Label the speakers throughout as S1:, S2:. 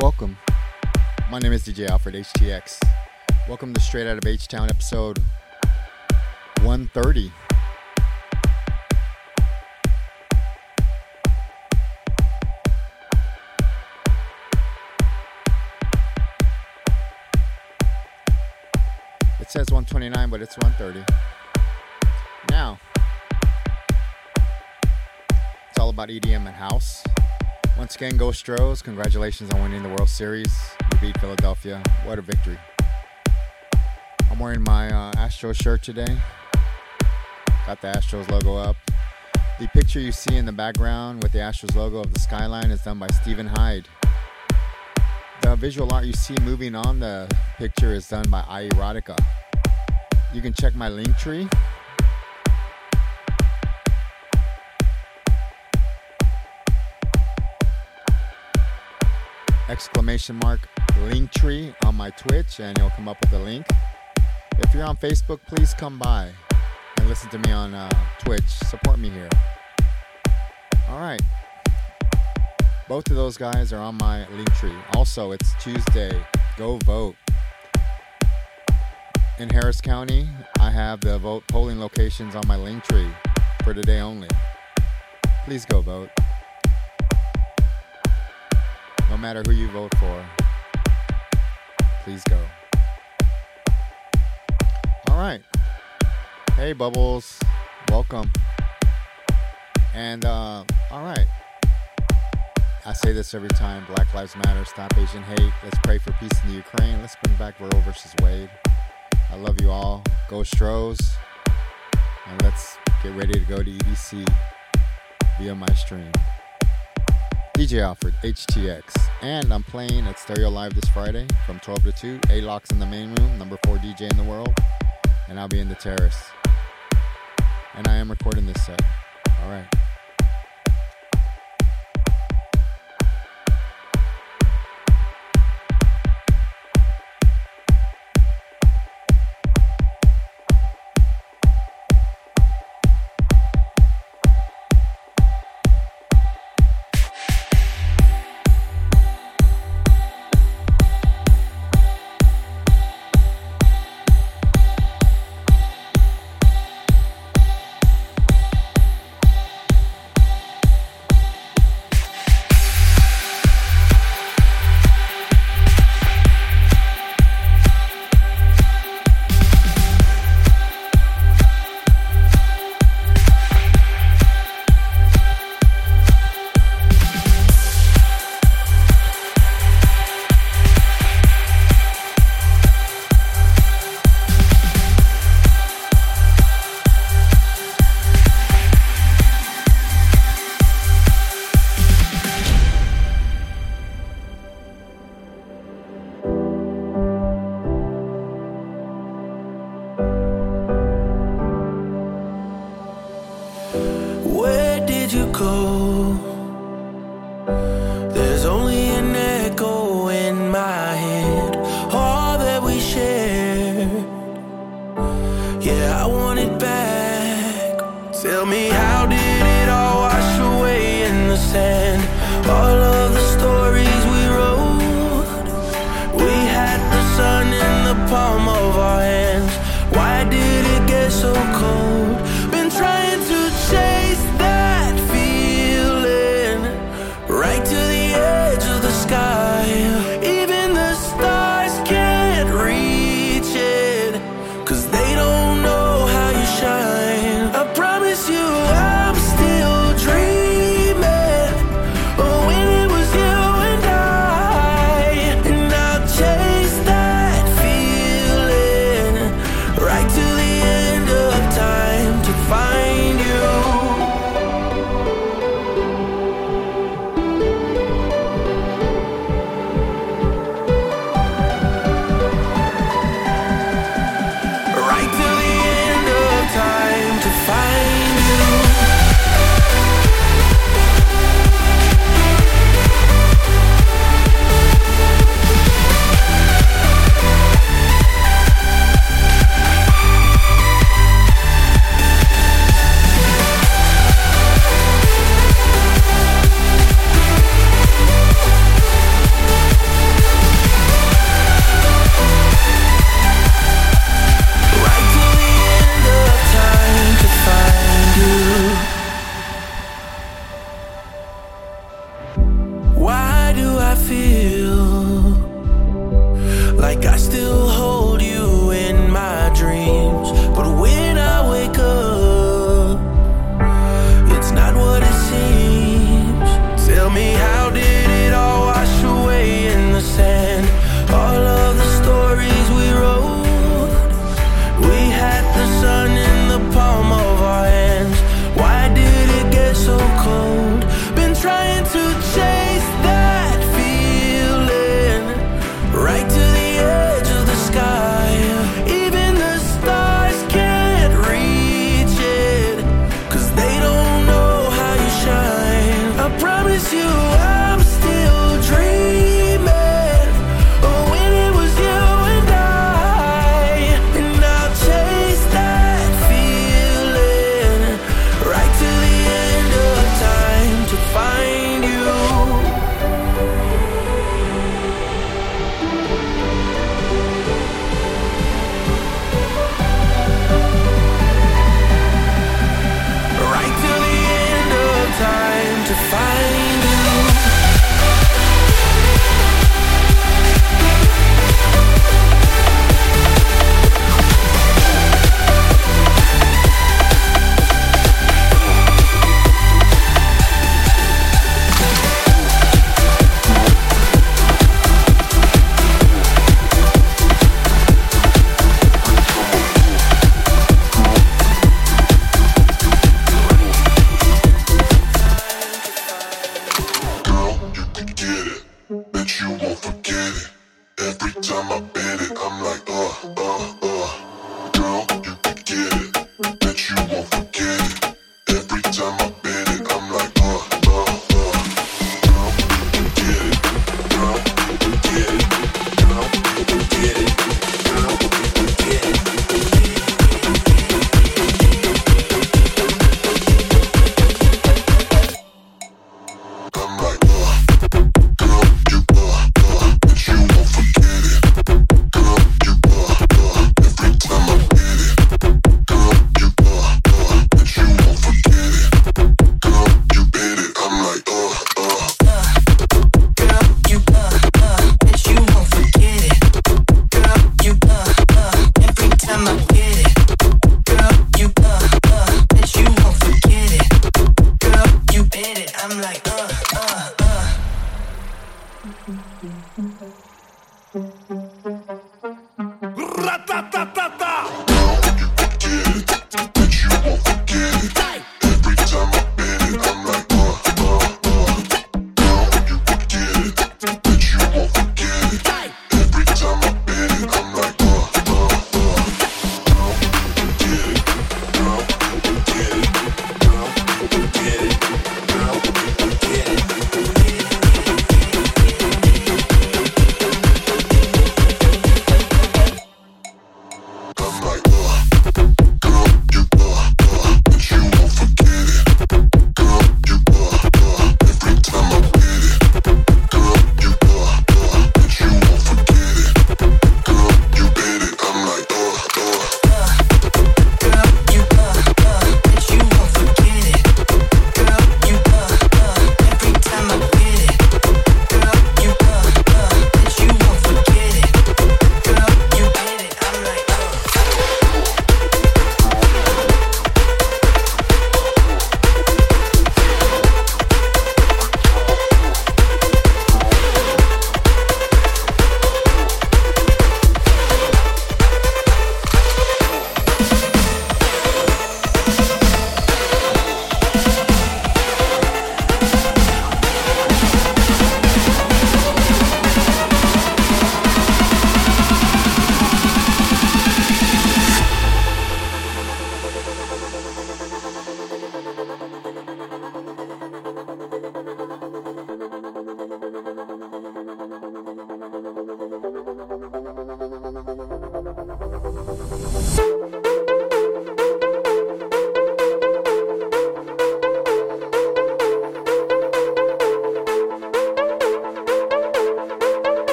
S1: Welcome. My name is DJ Alfred HTX. Welcome to Straight Out of H Town episode 130. It says 129, but it's 130. Now, it's all about EDM and house. Once again, Go Stros, congratulations on winning the World Series. You beat Philadelphia. What a victory. I'm wearing my uh, Astros shirt today. Got the Astros logo up. The picture you see in the background with the Astros logo of the skyline is done by Stephen Hyde. The visual art you see moving on the picture is done by iErotica. You can check my link tree exclamation mark linktree on my Twitch and you'll come up with a link. If you're on Facebook, please come by and listen to me on uh, Twitch. Support me here. All right. Both of those guys are on my linktree. Also, it's Tuesday. Go vote. In Harris County, I have the vote polling locations on my linktree for today only. Please go vote matter who you vote for, please go. All right. Hey, Bubbles. Welcome. And, uh, all right. I say this every time Black Lives Matter, stop Asian hate. Let's pray for peace in the Ukraine. Let's bring back Roe versus Wade. I love you all. Go Stros. And let's get ready to go to EDC via my stream. DJ Alfred, HTX. And I'm playing at Stereo Live this Friday from 12 to 2. Alok's in the main room, number 4 DJ in the world. And I'll be in the terrace. And I am recording this set. All right.
S2: So cold?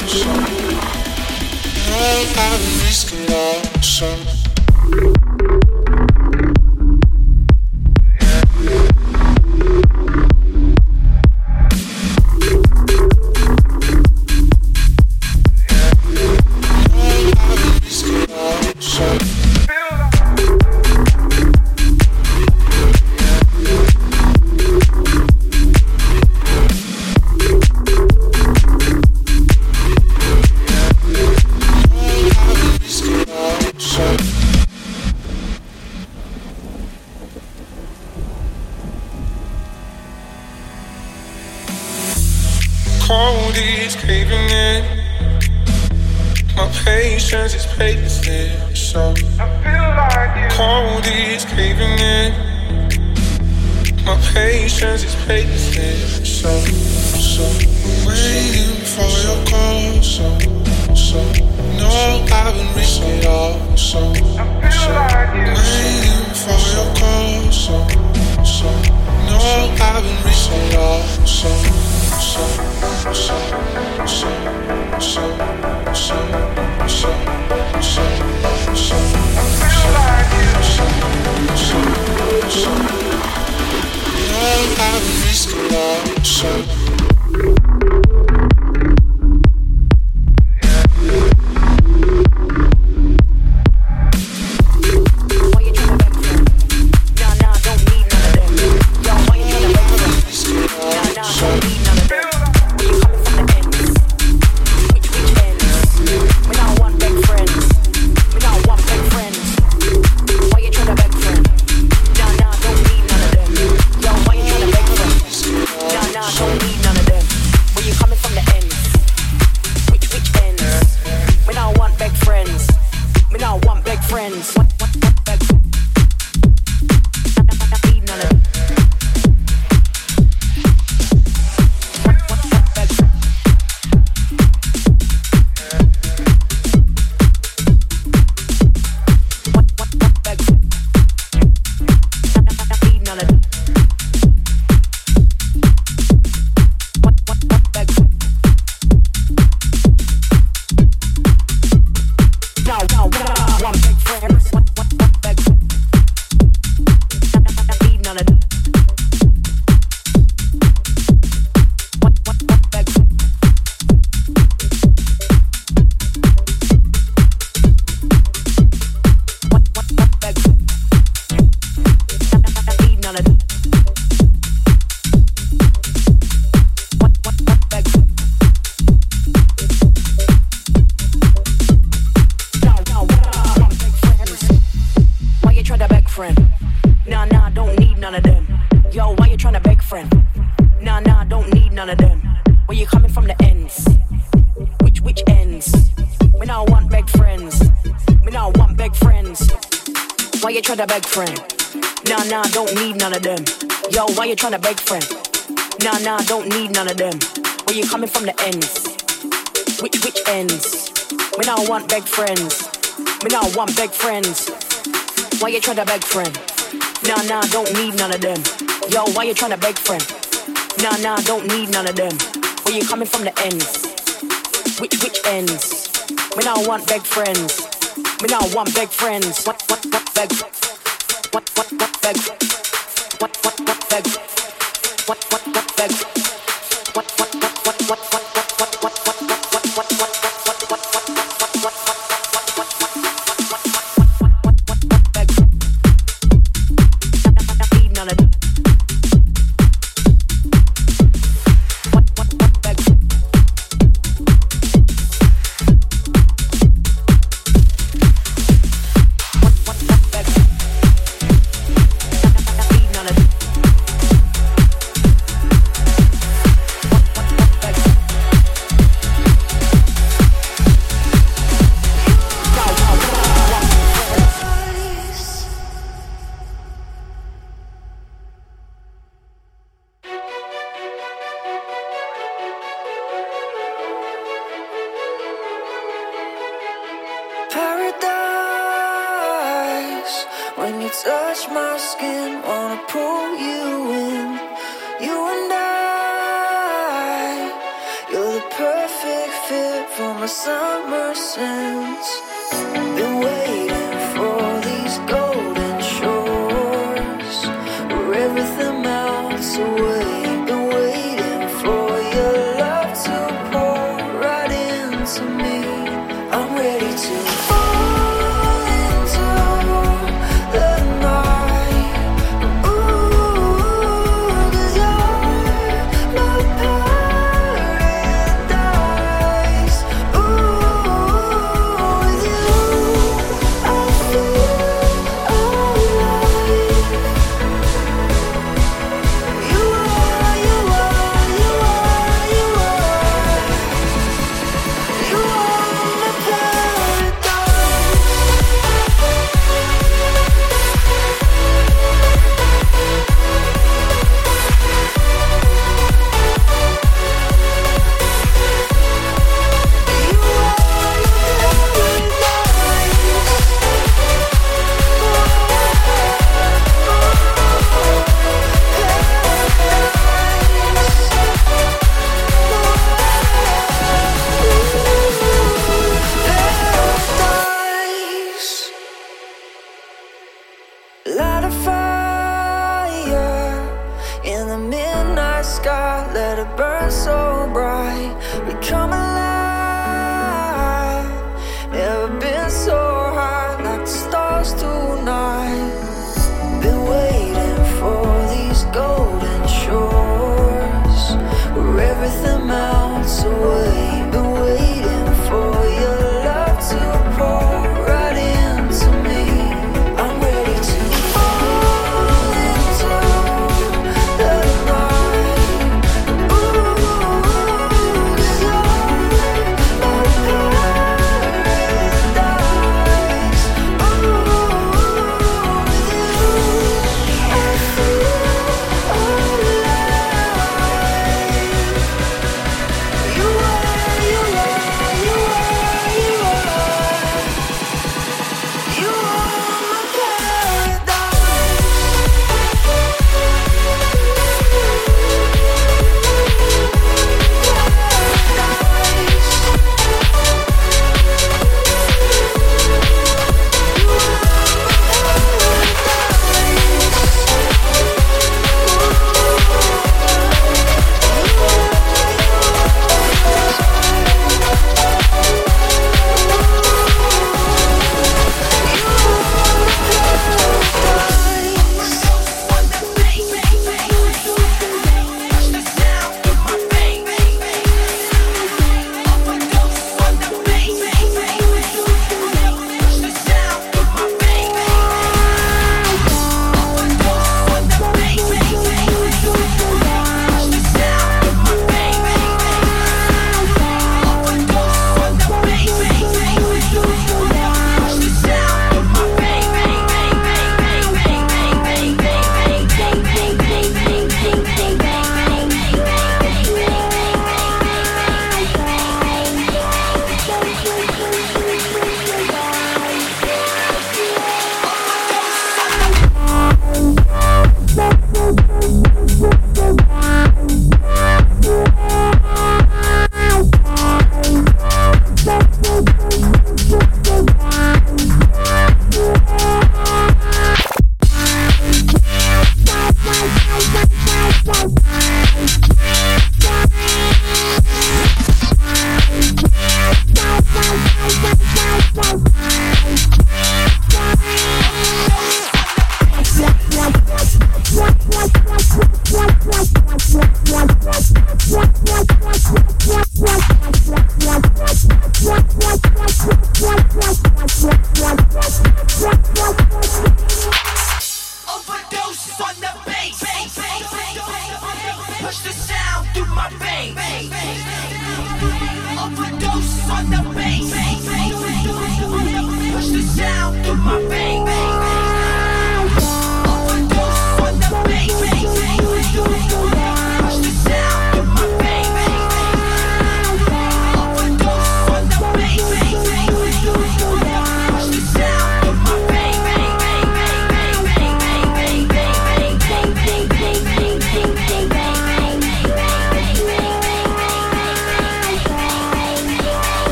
S3: Make a risky action.
S4: Trying to beg friend. Nah, nah, don't need none of them. Where you coming from the ends? Which, which ends? Me now want beg friends. Me now want beg friends. Why you trying to beg friend? Nah, nah, don't need none of them. Yo, why you trying to beg friend? Nah, nah, don't need none of them. Where you coming from the ends? Which, which ends? Me now want beg friends. Me now want beg friends. What, what, what, beg? What, what, what, beg? What, what, what, beg? What what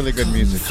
S5: really good music.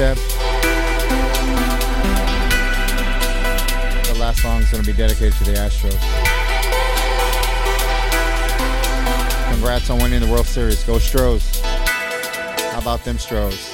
S1: The
S5: last song is going to be dedicated to the Astros. Congrats on winning the World Series. Go Stros. How about them Stros?